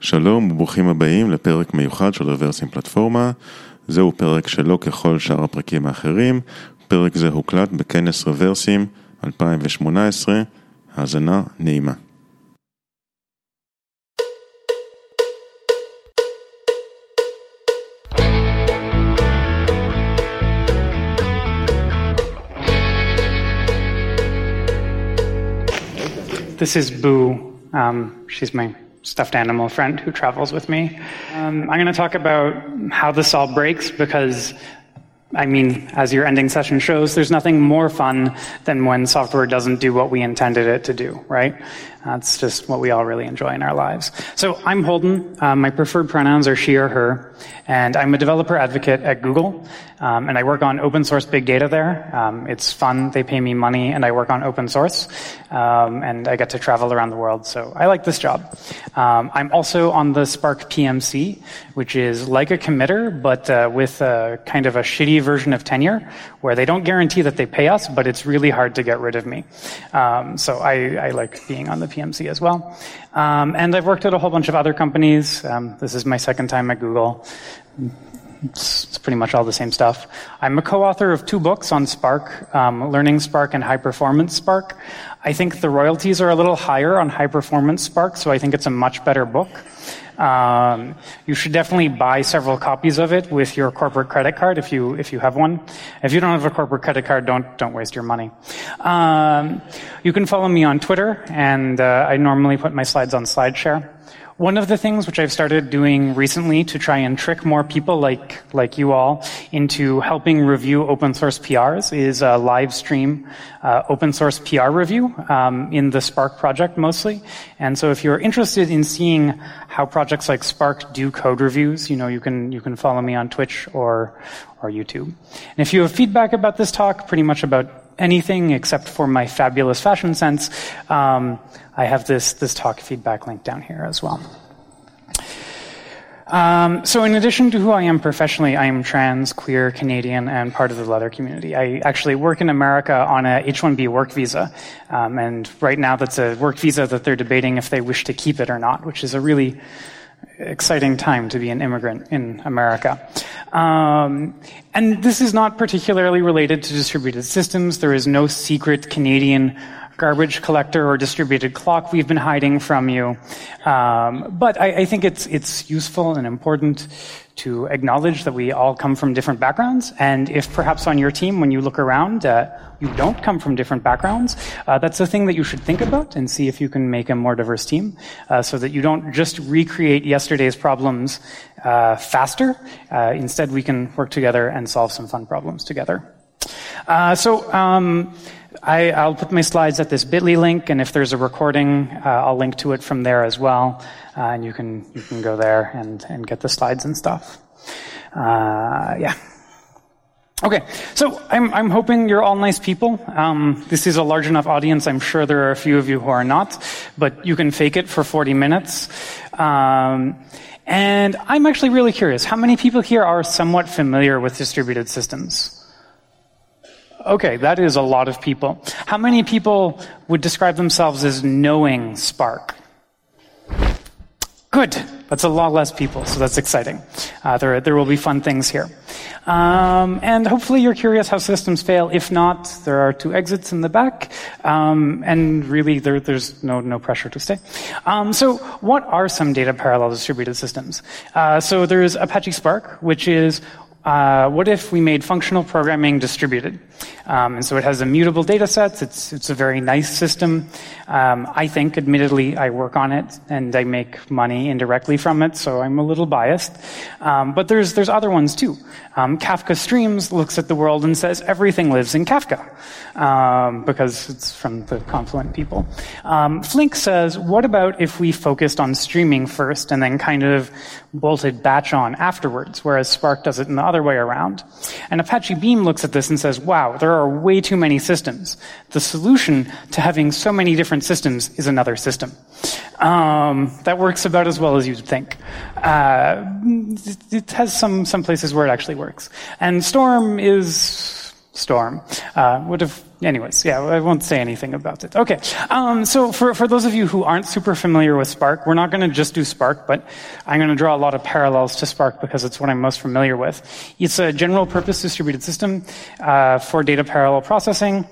שלום וברוכים הבאים לפרק מיוחד של רוורסים פלטפורמה. זהו פרק שלא ככל שאר הפרקים האחרים. פרק זה הוקלט בכנס רוורסים 2018. האזנה נעימה. This is Boo. Um, she's my stuffed animal friend who travels with me. Um, I'm going to talk about how this all breaks because, I mean, as your ending session shows, there's nothing more fun than when software doesn't do what we intended it to do, right? That's just what we all really enjoy in our lives. So I'm Holden. Um, my preferred pronouns are she or her, and I'm a developer advocate at Google, um, and I work on open source big data there. Um, it's fun. They pay me money, and I work on open source, um, and I get to travel around the world. So I like this job. Um, I'm also on the Spark PMC, which is like a committer, but uh, with a kind of a shitty version of tenure, where they don't guarantee that they pay us, but it's really hard to get rid of me. Um, so I, I like being on the PMC as well. Um, and I've worked at a whole bunch of other companies. Um, this is my second time at Google. It's, it's, pretty much all the same stuff. I'm a co-author of two books on Spark, um, Learning Spark and High Performance Spark. I think the royalties are a little higher on High Performance Spark, so I think it's a much better book. Um, you should definitely buy several copies of it with your corporate credit card if you if you have one. If you don't have a corporate credit card, don't don't waste your money. Um, you can follow me on Twitter, and uh, I normally put my slides on SlideShare. One of the things which I've started doing recently to try and trick more people like, like you all into helping review open source PRs is a live stream uh, open source PR review um, in the Spark project mostly. And so if you're interested in seeing how projects like Spark do code reviews, you know, you can, you can follow me on Twitch or, or YouTube. And if you have feedback about this talk, pretty much about anything except for my fabulous fashion sense, um, I have this, this talk feedback link down here as well. Um, so, in addition to who I am professionally, I am trans, queer, Canadian, and part of the leather community. I actually work in America on a H-1B work visa, um, and right now that's a work visa that they're debating if they wish to keep it or not, which is a really exciting time to be an immigrant in America. Um, and this is not particularly related to distributed systems. There is no secret Canadian garbage collector or distributed clock we've been hiding from you. Um, but I, I, think it's it's useful and important to acknowledge that we all come from different backgrounds. And if perhaps on your team, when you look around, uh, you don't come from different backgrounds, uh, that's a thing that you should think about and see if you can make a more diverse team, uh, so that you don't just recreate yesterday's problems uh, faster. Uh, instead, we can work together and solve some fun problems together. Uh, so. Um, I, will put my slides at this bit.ly link, and if there's a recording, uh, I'll link to it from there as well, uh, and you can you can go there and and get the slides and stuff. Uh, yeah. Okay, so I'm I'm hoping you're all nice people. Um, this is a large enough audience. I'm sure there are a few of you who are not, but you can fake it for 40 minutes. Um, and I'm actually really curious. How many people here are somewhat familiar with distributed systems? Okay, that is a lot of people. How many people would describe themselves as knowing Spark? Good. That's a lot less people, so that's exciting. Uh, there, there will be fun things here. Um, and hopefully you're curious how systems fail. If not, there are two exits in the back. Um, and really, there, there's no, no pressure to stay. Um, so what are some data parallel distributed systems? Uh, so there's Apache Spark, which is uh, what if we made functional programming distributed? Um, and so it has immutable data sets. It's, it's a very nice system. Um, I think, admittedly, I work on it and I make money indirectly from it, so I'm a little biased. Um, but there's, there's other ones too. Um, Kafka Streams looks at the world and says everything lives in Kafka um, because it's from the Confluent people. Um, Flink says, what about if we focused on streaming first and then kind of bolted batch on afterwards, whereas Spark does it in the other way around? And Apache Beam looks at this and says, wow, there are way too many systems. The solution to having so many different systems is another system. Um, that works about as well as you'd think. Uh, it has some, some places where it actually works. And Storm is storm. Uh, would have, anyways, yeah, I won't say anything about it. Okay, um, so for, for those of you who aren't super familiar with Spark, we're not going to just do Spark, but I'm going to draw a lot of parallels to Spark because it's what I'm most familiar with. It's a general purpose distributed system uh, for data parallel processing.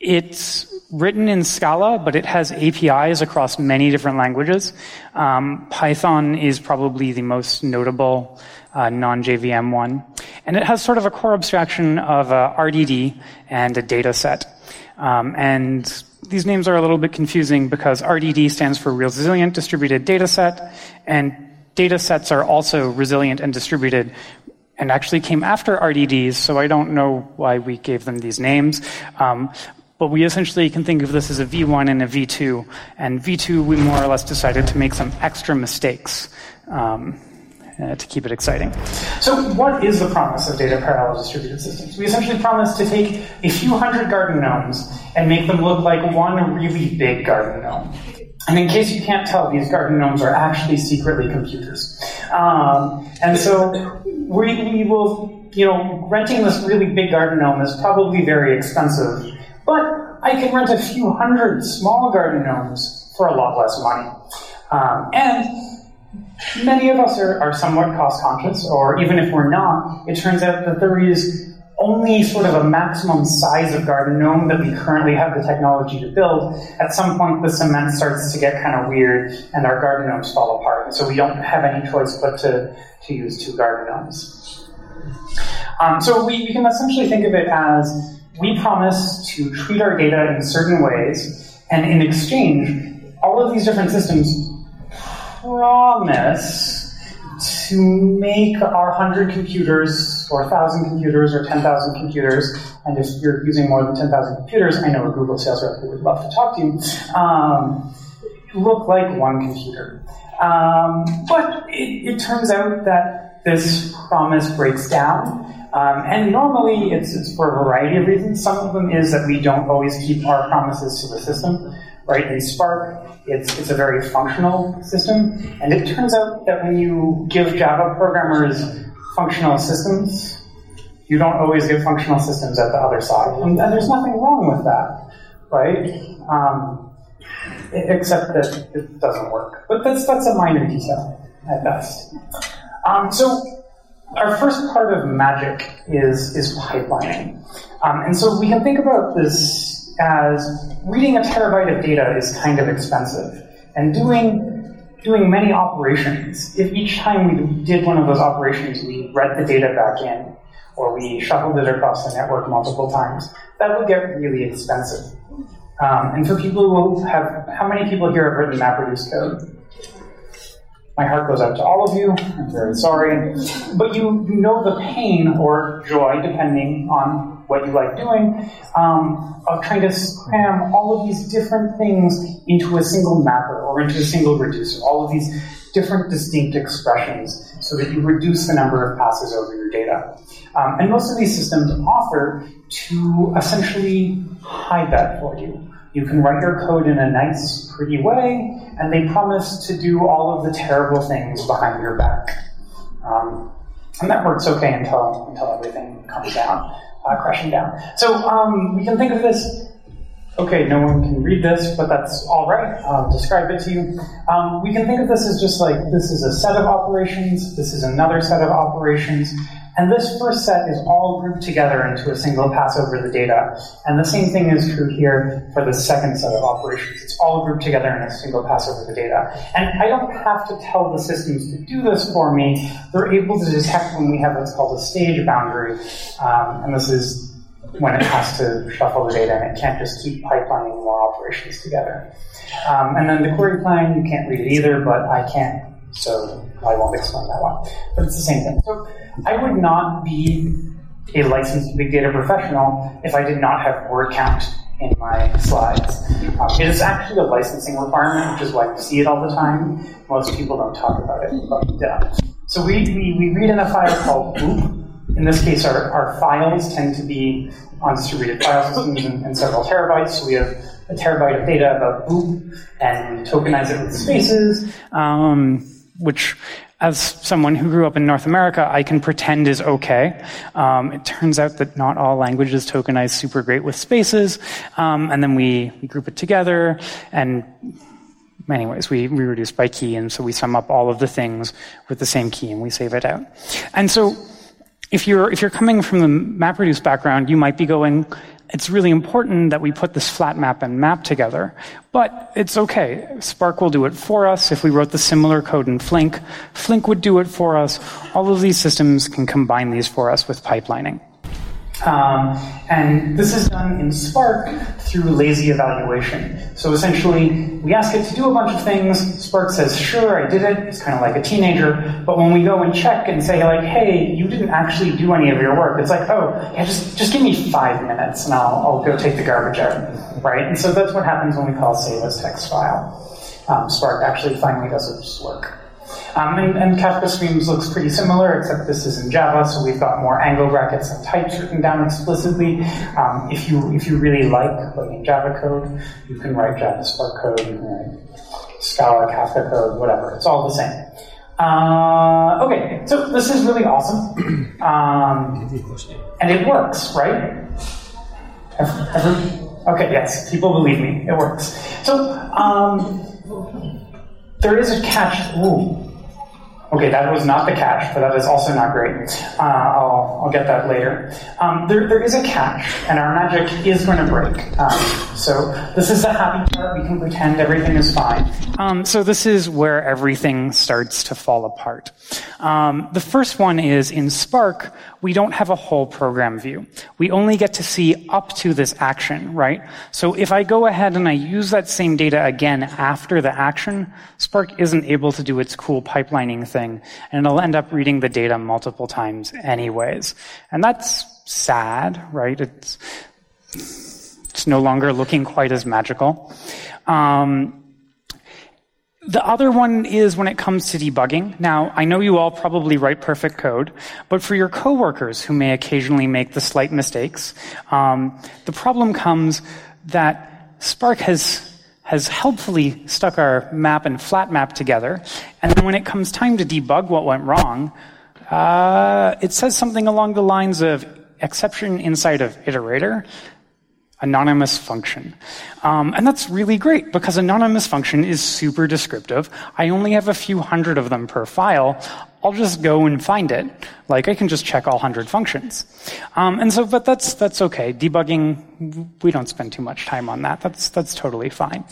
It's written in Scala, but it has APIs across many different languages. Um, Python is probably the most notable uh, non-JVM one. And it has sort of a core abstraction of a RDD and a data set. Um, and these names are a little bit confusing because RDD stands for Resilient Distributed Data Set, and data sets are also resilient and distributed and actually came after RDDs, so I don't know why we gave them these names. Um, but we essentially can think of this as a V1 and a V2. And V2, we more or less decided to make some extra mistakes. Um, uh, to keep it exciting. So, what is the promise of data parallel distributed systems? We essentially promise to take a few hundred garden gnomes and make them look like one really big garden gnome. And in case you can't tell, these garden gnomes are actually secretly computers. Um, and so we, we will, you know, renting this really big garden gnome is probably very expensive, but I can rent a few hundred small garden gnomes for a lot less money. Um, and Many of us are, are somewhat cost conscious, or even if we're not, it turns out that there is only sort of a maximum size of garden gnome that we currently have the technology to build. At some point, the cement starts to get kind of weird, and our garden gnomes fall apart. So we don't have any choice but to, to use two garden gnomes. Um, so we, we can essentially think of it as we promise to treat our data in certain ways, and in exchange, all of these different systems promise to make our 100 computers, or 1,000 computers, or 10,000 computers, and if you're using more than 10,000 computers, I know a Google sales rep who would love to talk to you, um, look like one computer. Um, but it, it, turns out that this promise breaks down. Um, and normally it's, it's for a variety of reasons. Some of them is that we don't always keep our promises to the system right? In Spark, it's, it's a very functional system. And it turns out that when you give Java programmers functional systems, you don't always get functional systems at the other side. And, and there's nothing wrong with that, right? Um, except that it doesn't work. But that's, that's a minor detail at best. Um, so our first part of magic is, is pipelining. Um, and so we can think about this as reading a terabyte of data is kind of expensive, and doing doing many operations. If each time we did one of those operations, we read the data back in, or we shuffled it across the network multiple times, that would get really expensive. Um, and for people who have, how many people here have written MapReduce code? My heart goes out to all of you. I'm very sorry. But you, you know the pain or joy, depending on what you like doing, um, of trying to cram all of these different things into a single mapper or into a single reducer, all of these different distinct expressions so that you reduce the number of passes over your data. Um, and most of these systems offer to essentially hide that for you. You can write your code in a nice, pretty way, and they promise to do all of the terrible things behind your back. Um, and that works okay until until everything comes down, uh, crashing down. So um, we can think of this. Okay, no one can read this, but that's all right. I'll describe it to you. Um, we can think of this as just like this is a set of operations. This is another set of operations. And this first set is all grouped together into a single pass over the data. And the same thing is true here for the second set of operations. It's all grouped together in a single pass over the data. And I don't have to tell the systems to do this for me. They're able to detect when we have what's called a stage boundary. Um, and this is when it has to shuffle the data and it can't just keep pipelining more operations together. Um, and then the query plan, you can't read it either, but I can't so I won't explain that one. But it's the same thing. So I would not be a licensed big data professional if I did not have word count in my slides. Um, it is actually a licensing requirement, which is why we see it all the time. Most people don't talk about it. But, uh, so we, we, we read in a file called boop. In this case, our, our files tend to be on distributed file systems and, and several terabytes. So we have a terabyte of data about boop, and we tokenize it with spaces. Um, which as someone who grew up in North America, I can pretend is okay. Um, it turns out that not all languages tokenize super great with spaces, um, and then we, we group it together, and anyways, we, we reduce by key, and so we sum up all of the things with the same key, and we save it out. And so if you're, if you're coming from the MapReduce background, you might be going, it's really important that we put this flat map and map together. But it's okay. Spark will do it for us. If we wrote the similar code in Flink, Flink would do it for us. All of these systems can combine these for us with pipelining. Um, and this is done in Spark through lazy evaluation. So essentially, we ask it to do a bunch of things. Spark says, sure, I did it. It's kind of like a teenager. But when we go and check and say, like, hey, you didn't actually do any of your work, it's like, oh, yeah, just, just give me five minutes and I'll, I'll go take the garbage out. Right? And so that's what happens when we call save as text file. Um, Spark actually finally does its work. Um, and, and, Kafka Streams looks pretty similar, except this is in Java, so we've got more angle brackets and types written down explicitly. Um, if you if you really like writing Java code, you can write Java Spark code, you can write Scala Kafka code, whatever. It's all the same. Uh, okay, so this is really awesome, um, and it works, right? Every, okay, yes, people believe me, it works. So um, there is a catch. Ooh, Okay, that was not the catch, but that is also not great. Uh, I'll, I'll get that later. Um, there, there is a catch, and our magic is going to break. Um, so this is the happy part. We can pretend everything is fine. Um, so this is where everything starts to fall apart. Um, the first one is in Spark, we don't have a whole program view. We only get to see up to this action, right? So if I go ahead and I use that same data again after the action, Spark isn't able to do its cool pipelining thing, and it'll end up reading the data multiple times anyways. And that's sad, right? It's, it's no longer looking quite as magical. Um, the other one is when it comes to debugging. Now, I know you all probably write perfect code, but for your coworkers who may occasionally make the slight mistakes, um, the problem comes that Spark has has helpfully stuck our map and flat map together, and then when it comes time to debug what went wrong, uh, it says something along the lines of exception inside of iterator anonymous function. Um, and that's really great because anonymous function is super descriptive. I only have a few hundred of them per file. I'll just go and find it. Like I can just check all hundred functions. Um, and so, but that's that's okay. Debugging, we don't spend too much time on that. That's that's totally fine.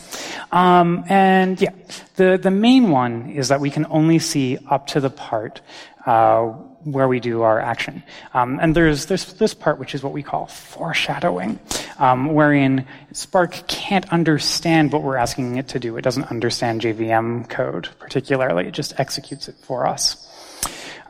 Um, and yeah, the the main one is that we can only see up to the part. Uh, where we do our action. Um, and there's, there's this part which is what we call foreshadowing, um, wherein Spark can't understand what we're asking it to do. It doesn't understand JVM code particularly. It just executes it for us.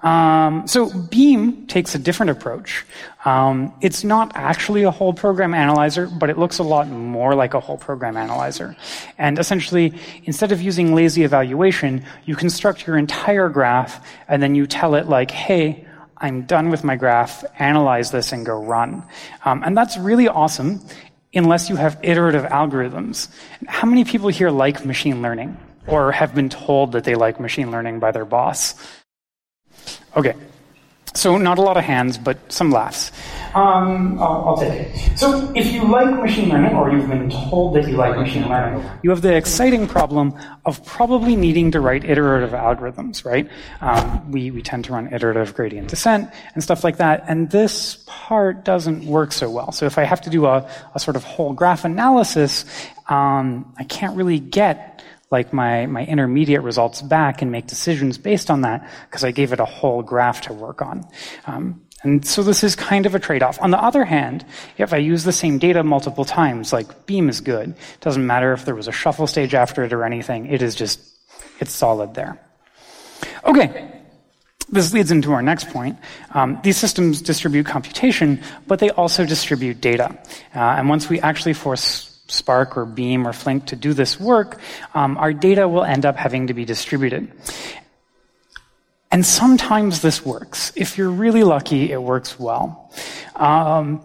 Um, so Beam takes a different approach. Um, it's not actually a whole program analyzer, but it looks a lot more like a whole program analyzer. And essentially, instead of using lazy evaluation, you construct your entire graph and then you tell it like, hey, I'm done with my graph, analyze this and go run. Um, and that's really awesome unless you have iterative algorithms. How many people here like machine learning or have been told that they like machine learning by their boss? Okay. So not a lot of hands, but some laughs. Um, I'll, I'll, take it. So if you like machine learning, or you've been told that you like machine learning, you have the exciting problem of probably needing to write iterative algorithms, right? Um, we, we tend to run iterative gradient descent and stuff like that, and this part doesn't work so well. So if I have to do a, a sort of whole graph analysis, um, I can't really get like my, my intermediate results back and make decisions based on that because I gave it a whole graph to work on. Um, and so this is kind of a trade-off. On the other hand, if I use the same data multiple times, like Beam is good. It doesn't matter if there was a shuffle stage after it or anything. It is just, it's solid there. Okay. This leads into our next point. Um, these systems distribute computation, but they also distribute data. Uh, and once we actually force Spark or Beam or Flink to do this work, um, our data will end up having to be distributed. And sometimes this works. If you're really lucky, it works well. Um,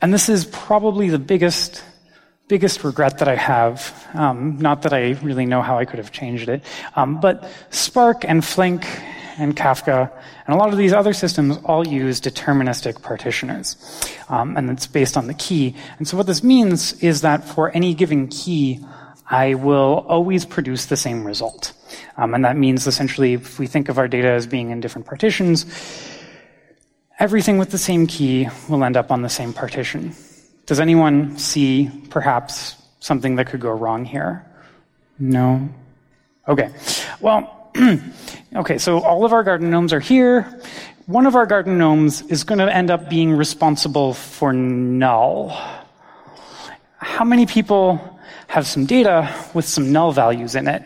and this is probably the biggest biggest regret that I have. Um, not that I really know how I could have changed it, um, but Spark and Flink and Kafka, and a lot of these other systems all use deterministic partitioners. Um, and it's based on the key. And so what this means is that for any given key, I will always produce the same result. Um, and that means essentially, if we think of our data as being in different partitions, everything with the same key will end up on the same partition. Does anyone see perhaps something that could go wrong here? No? Okay. Well, okay, so all of our garden gnomes are here. One of our garden gnomes is going to end up being responsible for null. How many people have some data with some null values in it?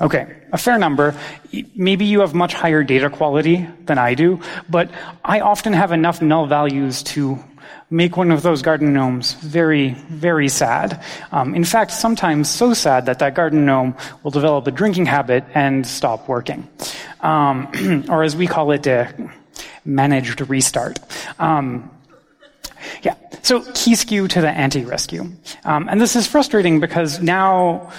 Okay, a fair number. Maybe you have much higher data quality than I do, but I often have enough null values to make one of those garden gnomes very, very sad. Um, in fact, sometimes so sad that that garden gnome will develop a drinking habit and stop working. Um, or as we call it, a managed restart. Um, yeah, so key skew to the anti-rescue. Um, and this is frustrating because now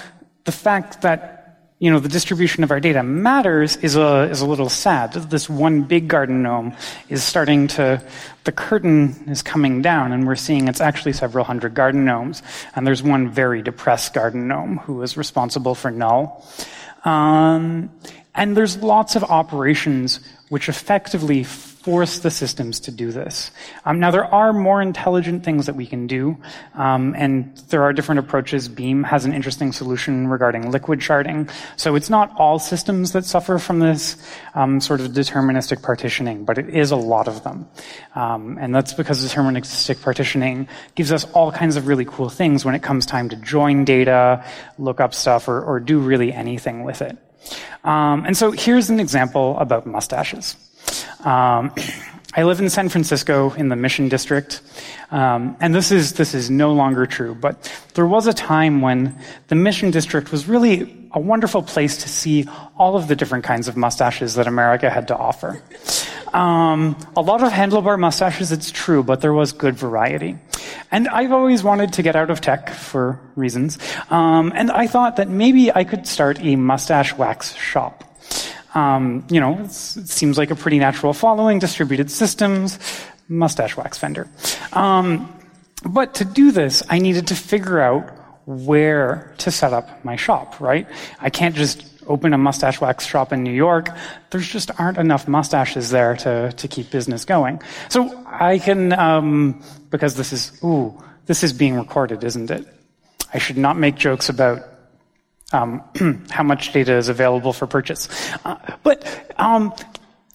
the fact that you know, the distribution of our data matters is a, is a little sad. This one big garden gnome is starting to, the curtain is coming down and we're seeing it's actually several hundred garden gnomes. And there's one very depressed garden gnome who is responsible for null. Um, and there's lots of operations which effectively force the systems to do this. Um, now, there are more intelligent things that we can do, um, and there are different approaches. Beam has an interesting solution regarding liquid sharding. So it's not all systems that suffer from this um, sort of deterministic partitioning, but it is a lot of them. Um, and that's because deterministic partitioning gives us all kinds of really cool things when it comes time to join data, look up stuff, or, or do really anything with it. Um, and so here's an example about mustaches. Um, I live in San Francisco in the Mission District, um, and this is this is no longer true. But there was a time when the Mission District was really a wonderful place to see all of the different kinds of mustaches that America had to offer. Um, a lot of handlebar mustaches, it's true, but there was good variety. And I've always wanted to get out of tech for reasons, um, and I thought that maybe I could start a mustache wax shop. Um, you know, it seems like a pretty natural following, distributed systems, mustache wax vendor. Um, but to do this, I needed to figure out where to set up my shop, right? I can't just open a mustache wax shop in New York. There's just aren't enough mustaches there to, to keep business going. So I can, um, because this is, ooh, this is being recorded, isn't it? I should not make jokes about um, how much data is available for purchase. Uh, but um,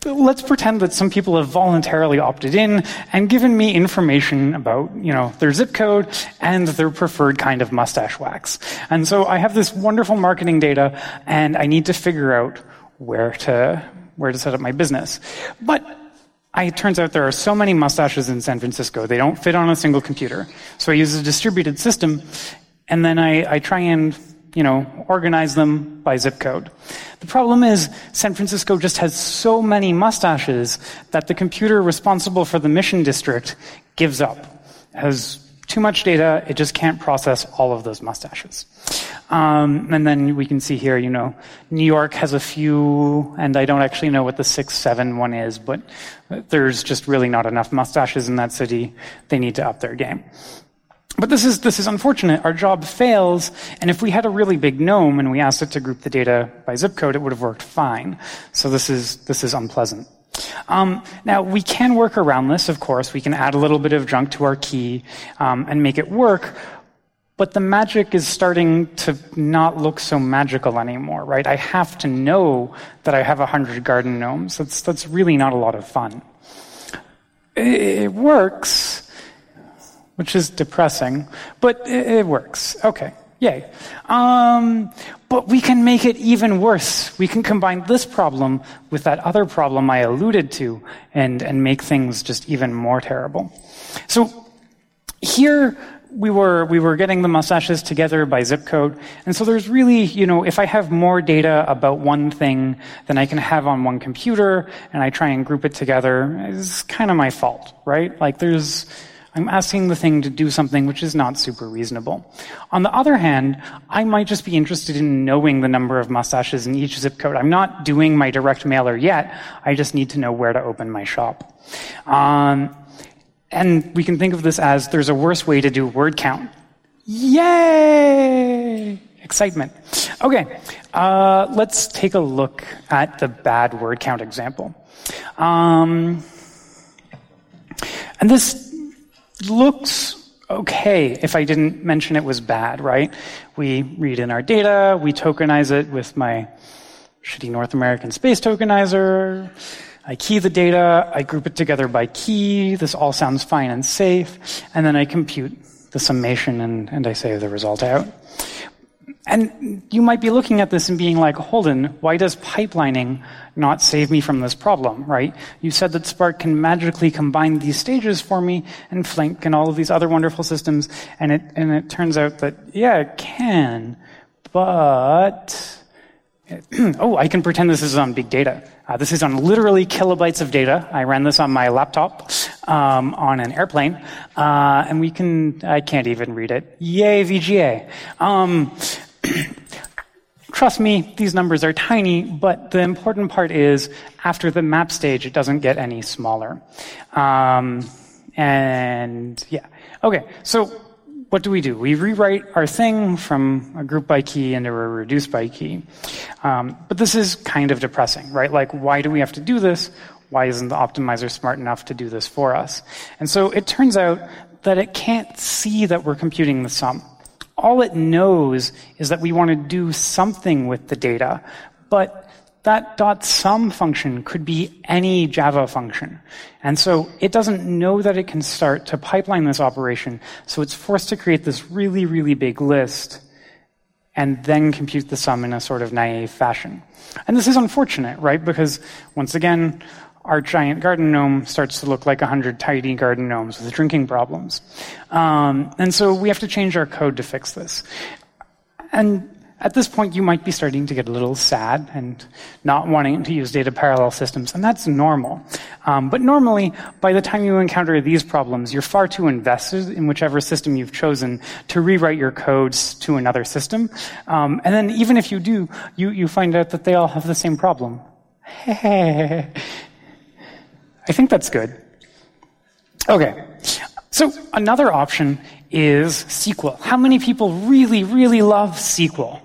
let's pretend that some people have voluntarily opted in and given me information about, you know, their zip code and their preferred kind of mustache wax. And so I have this wonderful marketing data and I need to figure out where to, where to set up my business. But I, it turns out there are so many mustaches in San Francisco, they don't fit on a single computer. So I use a distributed system and then I, I try and you know, organize them by zip code. The problem is San Francisco just has so many mustaches that the computer responsible for the mission district gives up. It has too much data, it just can't process all of those mustaches. Um, and then we can see here, you know, New York has a few, and I don't actually know what the six, seven one is, but there's just really not enough mustaches in that city. They need to up their game. But this is, this is unfortunate. Our job fails, and if we had a really big gnome and we asked it to group the data by zip code, it would have worked fine. So this is, this is unpleasant. Um, now, we can work around this, of course. We can add a little bit of junk to our key um, and make it work, but the magic is starting to not look so magical anymore, right? I have to know that I have a 100 garden gnomes. That's, that's really not a lot of fun. It works, which is depressing, but it, works. Okay, yay. Um, but we can make it even worse. We can combine this problem with that other problem I alluded to and, and make things just even more terrible. So here, we were we were getting the mustaches together by zip code and so there's really you know if i have more data about one thing than i can have on one computer and i try and group it together it's kind of my fault right like there's I'm asking the thing to do something which is not super reasonable. On the other hand, I might just be interested in knowing the number of mustaches in each zip code. I'm not doing my direct mailer yet. I just need to know where to open my shop. Um, and we can think of this as there's a worse way to do word count. Yay! Excitement. Okay, uh, let's take a look at the bad word count example. Um, and this looks okay if I didn't mention it was bad, right? We read in our data, we tokenize it with my shitty North American space tokenizer. I key the data, I group it together by key, this all sounds fine and safe, and then I compute the summation and, and I say the result out. And you might be looking at this and being like, Holden, why does pipelining not save me from this problem, right? You said that Spark can magically combine these stages for me and Flink and all of these other wonderful systems. And it, and it turns out that, yeah, it can, but, oh, I can pretend this is on big data. Uh, this is on literally kilobytes of data. I ran this on my laptop um, on an airplane, uh, and we can. I can't even read it. Yay, VGA. Um, Trust me, these numbers are tiny, but the important part is after the map stage, it doesn't get any smaller. Um, and yeah. Okay, so what do we do? We rewrite our thing from a group by key into a reduce by key. Um, but this is kind of depressing, right? Like, why do we have to do this? Why isn't the optimizer smart enough to do this for us? And so it turns out that it can't see that we're computing the sum all it knows is that we want to do something with the data, but that dot sum function could be any Java function. And so it doesn't know that it can start to pipeline this operation, so it's forced to create this really, really big list and then compute the sum in a sort of naive fashion. And this is unfortunate, right? Because once again, our giant garden gnome starts to look like a hundred tiny garden gnomes with drinking problems. Um, and so we have to change our code to fix this. And at this point, you might be starting to get a little sad and not wanting to use data parallel systems, and that's normal. Um, but normally, by the time you encounter these problems, you're far too invested in whichever system you've chosen to rewrite your codes to another system. Um, and then, even if you do, you, you find out that they all have the same problem. I think that's good. Okay. So another option is SQL. How many people really, really love SQL?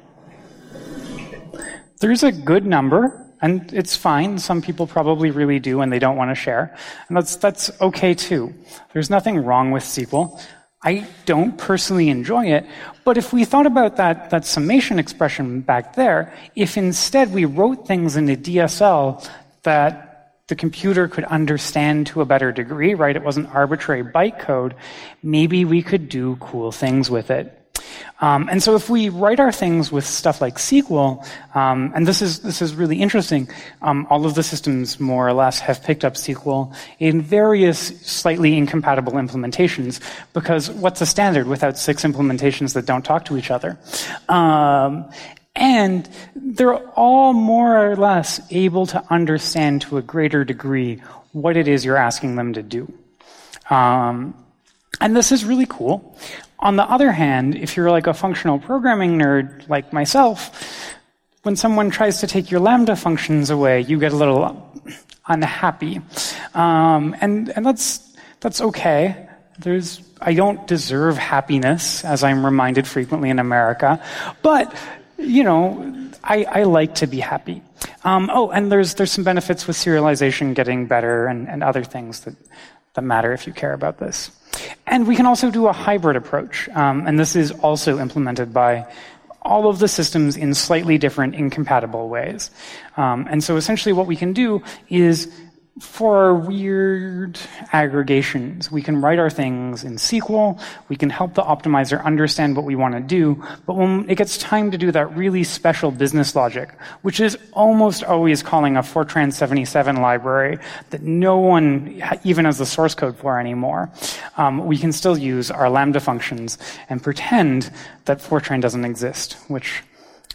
There's a good number, and it's fine. Some people probably really do and they don't want to share. And that's, that's okay too. There's nothing wrong with SQL. I don't personally enjoy it, but if we thought about that, that summation expression back there, if instead we wrote things in a DSL that the computer could understand to a better degree, right? It wasn't arbitrary bytecode. Maybe we could do cool things with it. Um, and so if we write our things with stuff like SQL, um, and this is this is really interesting, um, all of the systems more or less have picked up SQL in various slightly incompatible implementations because what's a standard without six implementations that don't talk to each other? And they're all more or less able to understand to a greater degree what it is you're asking them to do. Um, and this is really cool. On the other hand, if you're like a functional programming nerd like myself, when someone tries to take your Lambda functions away, you get a little unhappy. Um, and, and that's, that's okay. There's, I don't deserve happiness, as I'm reminded frequently in America. But you know, I, I like to be happy. Um, oh, and there's there's some benefits with serialization getting better and, and other things that, that matter if you care about this. And we can also do a hybrid approach, um, and this is also implemented by all of the systems in slightly different incompatible ways. Um, and so essentially what we can do is for our weird aggregations. We can write our things in SQL. We can help the optimizer understand what we want to do. But when it gets time to do that really special business logic, which is almost always calling a Fortran 77 library that no one even has the source code for anymore, um, we can still use our Lambda functions and pretend that Fortran doesn't exist, which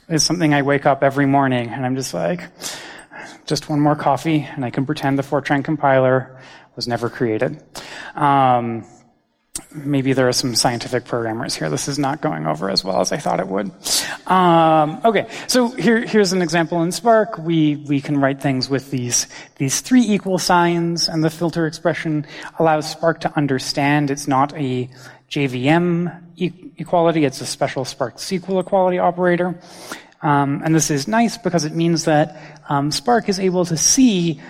is something I wake up every morning and I'm just like, just one more coffee, and I can pretend the Fortran compiler was never created. Um, maybe there are some scientific programmers here. This is not going over as well as I thought it would. Um, okay, so here, here's an example in Spark. We, we can write things with these, these three equal signs, and the filter expression allows Spark to understand it's not a JVM e- equality, it's a special Spark SQL equality operator. Um, and this is nice because it means that um, Spark is able to see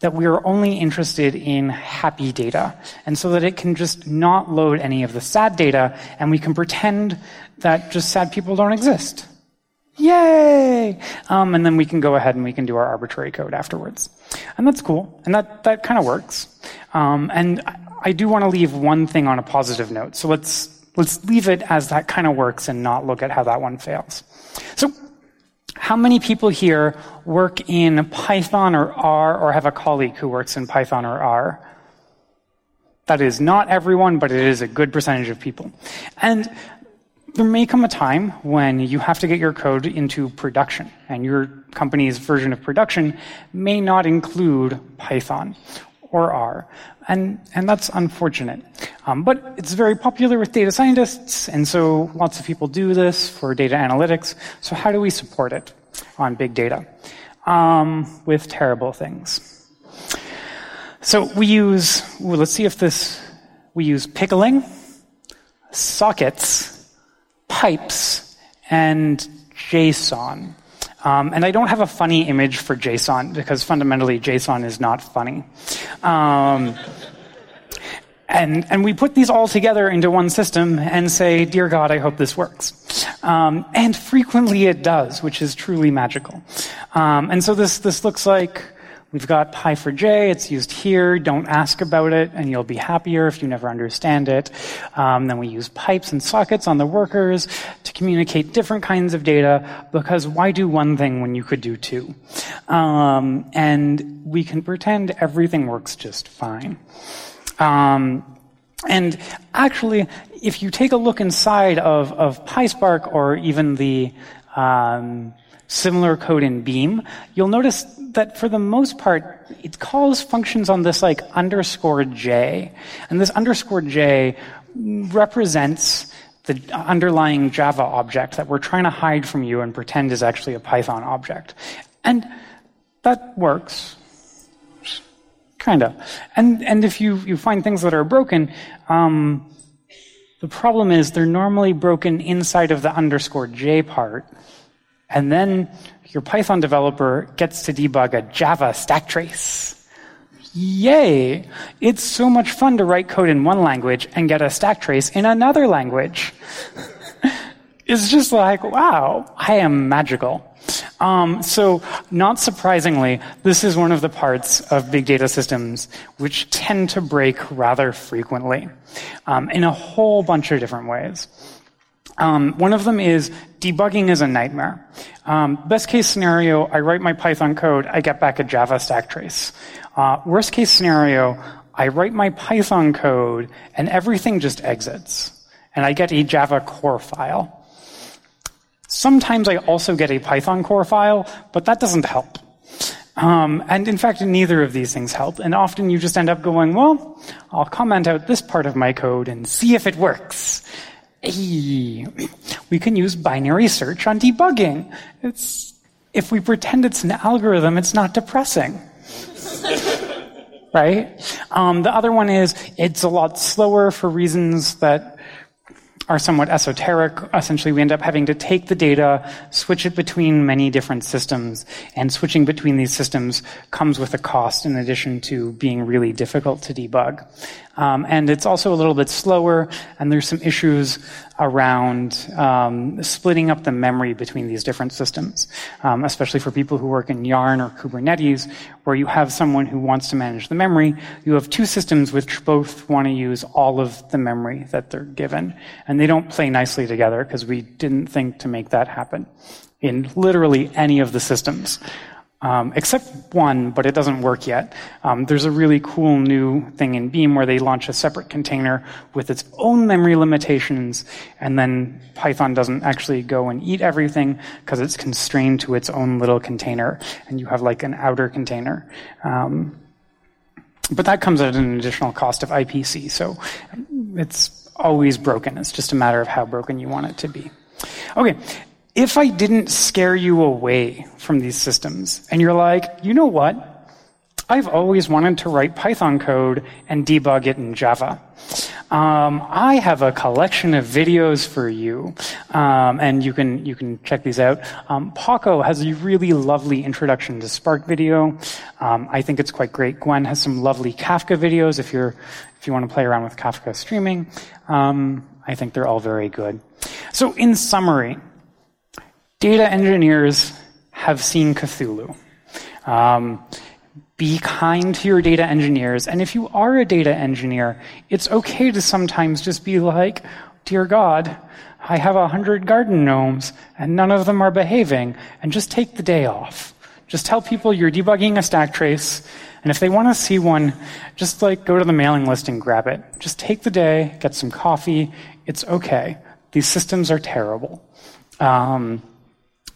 that we are only interested in happy data. And so that it can just not load any of the sad data and we can pretend that just sad people don't exist. Yay! Um, and then we can go ahead and we can do our arbitrary code afterwards. And that's cool. And that, that kind of works. Um, and I do want to leave one thing on a positive note. So let's, let's leave it as that kind of works and not look at how that one fails. So how many people here work in Python or R or have a colleague who works in Python or R? That is not everyone, but it is a good percentage of people. And there may come a time when you have to get your code into production, and your company's version of production may not include Python or R. And, and that's unfortunate. Um, but it's very popular with data scientists, and so lots of people do this for data analytics. So how do we support it on big data? Um, with terrible things. So we use, well, let's see if this, we use pickling, sockets, pipes, and JSON. Um, and I don't have a funny image for JSON because fundamentally JSON is not funny. Um, and, and we put these all together into one system and say, Dear God, I hope this works. Um, and frequently it does, which is truly magical. Um, and so this, this looks like We've got Py4j, it's used here. Don't ask about it, and you'll be happier if you never understand it. Um, then we use pipes and sockets on the workers to communicate different kinds of data, because why do one thing when you could do two? Um, and we can pretend everything works just fine. Um, and actually, if you take a look inside of, of PySpark or even the um, similar code in Beam, you'll notice that for the most part, it calls functions on this like underscore J. And this underscore J represents the underlying Java object that we're trying to hide from you and pretend is actually a Python object. And that works. Kind of. And, and if you, you find things that are broken, um, the problem is they're normally broken inside of the underscore J part. And then your Python developer gets to debug a Java stack trace. Yay! It's so much fun to write code in one language and get a stack trace in another language. it's just like, wow, I am magical. Um, so, not surprisingly, this is one of the parts of big data systems which tend to break rather frequently um, in a whole bunch of different ways. Um, one of them is debugging is a nightmare. Um, best case scenario, I write my Python code, I get back a Java stack trace. Uh, worst case scenario, I write my Python code and everything just exits. And I get a Java core file. Sometimes I also get a Python core file, but that doesn't help. Um, and in fact, neither of these things help. And often you just end up going, well, I'll comment out this part of my code and see if it works. Hey, we can use binary search on debugging. It's, if we pretend it's an algorithm, it's not depressing. right? Um, the other one is it's a lot slower for reasons that are somewhat esoteric. Essentially, we end up having to take the data, switch it between many different systems, and switching between these systems comes with a cost in addition to being really difficult to debug. Um, and it's also a little bit slower, and there's some issues around um, splitting up the memory between these different systems, um, especially for people who work in Yarn or Kubernetes, where you have someone who wants to manage the memory. You have two systems which both want to use all of the memory that they're given, and they don't play nicely together because we didn't think to make that happen in literally any of the systems um, except one, but it doesn't work yet. Um, there's a really cool new thing in Beam where they launch a separate container with its own memory limitations, and then Python doesn't actually go and eat everything because it's constrained to its own little container, and you have like an outer container. Um, but that comes at an additional cost of IPC, so it's always broken. It's just a matter of how broken you want it to be. Okay, if I didn't scare you away from these systems, and you're like, you know what? I've always wanted to write Python code and debug it in Java. Um, I have a collection of videos for you, um, and you can you can check these out. Um, Paco has a really lovely introduction to Spark video. Um, I think it's quite great. Gwen has some lovely Kafka videos. If you're if you want to play around with Kafka streaming, um, I think they're all very good. So, in summary, data engineers have seen Cthulhu. Um, be kind to your data engineers. And if you are a data engineer, it's okay to sometimes just be like, Dear God, I have a hundred garden gnomes and none of them are behaving, and just take the day off. Just tell people you're debugging a stack trace, and if they want to see one, just like go to the mailing list and grab it. Just take the day, get some coffee. It's okay. These systems are terrible. Um,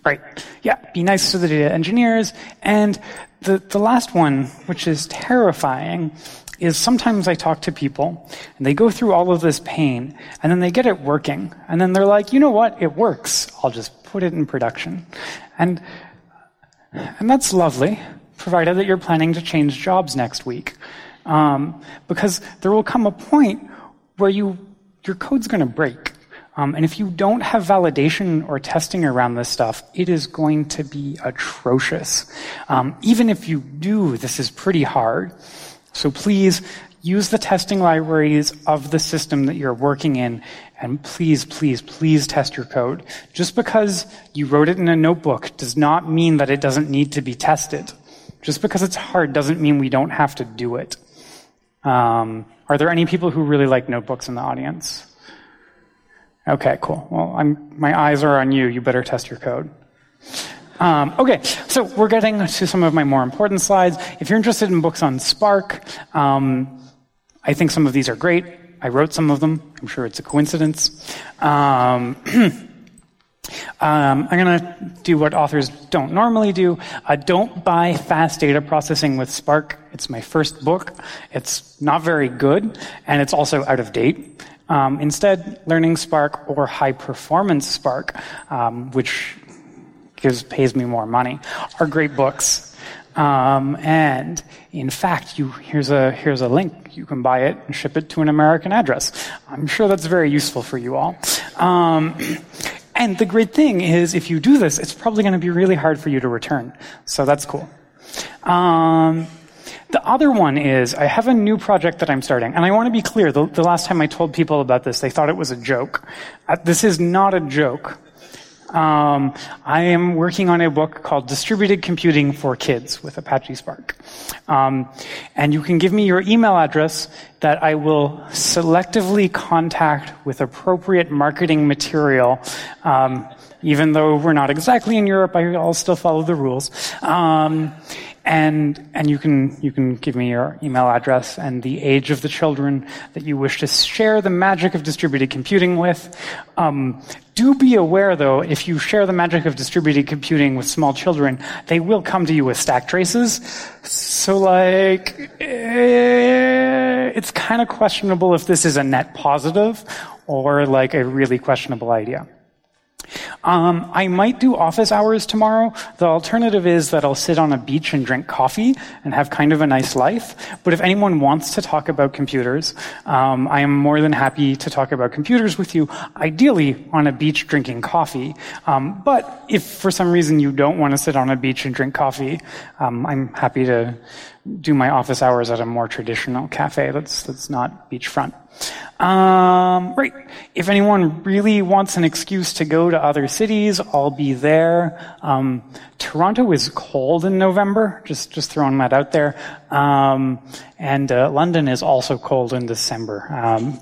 right. Yeah, be nice to the data engineers. And the, the last one, which is terrifying, is sometimes I talk to people and they go through all of this pain and then they get it working and then they're like, you know what? It works. I'll just put it in production. And, and that's lovely, provided that you're planning to change jobs next week. Um, because there will come a point where you, your code's going to break. Um, and if you don't have validation or testing around this stuff, it is going to be atrocious. Um, even if you do, this is pretty hard. So please use the testing libraries of the system that you're working in, and please, please, please test your code. Just because you wrote it in a notebook does not mean that it doesn't need to be tested. Just because it's hard doesn't mean we don't have to do it. Um, are there any people who really like notebooks in the audience? Okay, cool. Well, I'm, my eyes are on you. You better test your code. Um, okay, so we're getting to some of my more important slides. If you're interested in books on Spark, um, I think some of these are great. I wrote some of them. I'm sure it's a coincidence. Um, Um, I'm going to do what authors don't normally do. Uh, don't buy fast data processing with Spark. It's my first book. It's not very good, and it's also out of date. Um, instead, Learning Spark or High Performance Spark, um, which gives pays me more money, are great books. Um, and in fact, you, here's a here's a link. You can buy it and ship it to an American address. I'm sure that's very useful for you all. Um, and the great thing is, if you do this, it's probably going to be really hard for you to return. So that's cool. Um, the other one is I have a new project that I'm starting, and I want to be clear. The, the last time I told people about this, they thought it was a joke. Uh, this is not a joke. Um, I am working on a book called Distributed Computing for Kids with Apache Spark. Um, and you can give me your email address that I will selectively contact with appropriate marketing material. Um, even though we're not exactly in Europe, I'll still follow the rules. And and you can you can give me your email address and the age of the children that you wish to share the magic of distributed computing with. Um, do be aware, though, if you share the magic of distributed computing with small children, they will come to you with stack traces. So, like, eh, it's kind of questionable if this is a net positive or like a really questionable idea. Um, I might do office hours tomorrow. The alternative is that I'll sit on a beach and drink coffee and have kind of a nice life. But if anyone wants to talk about computers, um, I am more than happy to talk about computers with you, ideally on a beach drinking coffee. Um, but if for some reason you don't want to sit on a beach and drink coffee, um, I'm happy to do my office hours at a more traditional cafe that's, that's not beachfront. Um, right. If anyone really wants an excuse to go to other cities, I'll be there. Um, Toronto is cold in November, just, just throwing that out there. Um, and uh, London is also cold in December. Um,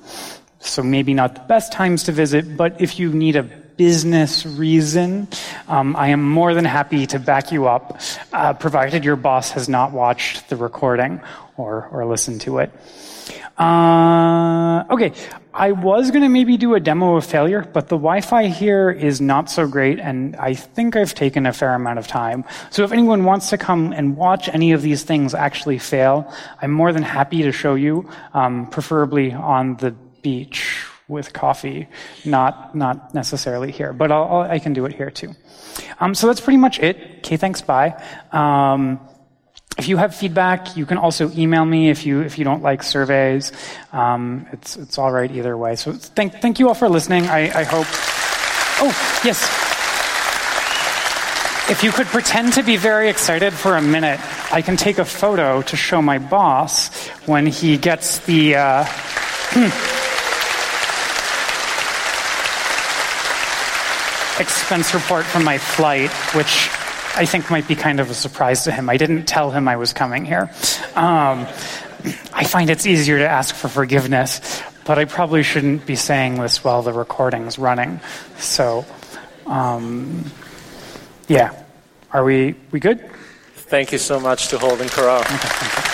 so maybe not the best times to visit, but if you need a business reason, um, I am more than happy to back you up, uh, provided your boss has not watched the recording or, or listened to it. Uh, okay, I was going to maybe do a demo of failure, but the Wi-Fi here is not so great, and I think I've taken a fair amount of time. So if anyone wants to come and watch any of these things actually fail, I'm more than happy to show you, um, preferably on the beach with coffee, not not necessarily here, but I'll, I'll, i can do it here too. Um, so that's pretty much it. Okay, thanks. Bye. Um, if you have feedback, you can also email me if you if you don't like surveys. Um, it's it's all right either way. So thank thank you all for listening. I, I hope. Oh yes. If you could pretend to be very excited for a minute, I can take a photo to show my boss when he gets the. Uh, expense report from my flight, which I think might be kind of a surprise to him. I didn't tell him I was coming here. Um, I find it's easier to ask for forgiveness, but I probably shouldn't be saying this while the recording's running. So, um, yeah. Are we, we good? Thank you so much to Holden Karau.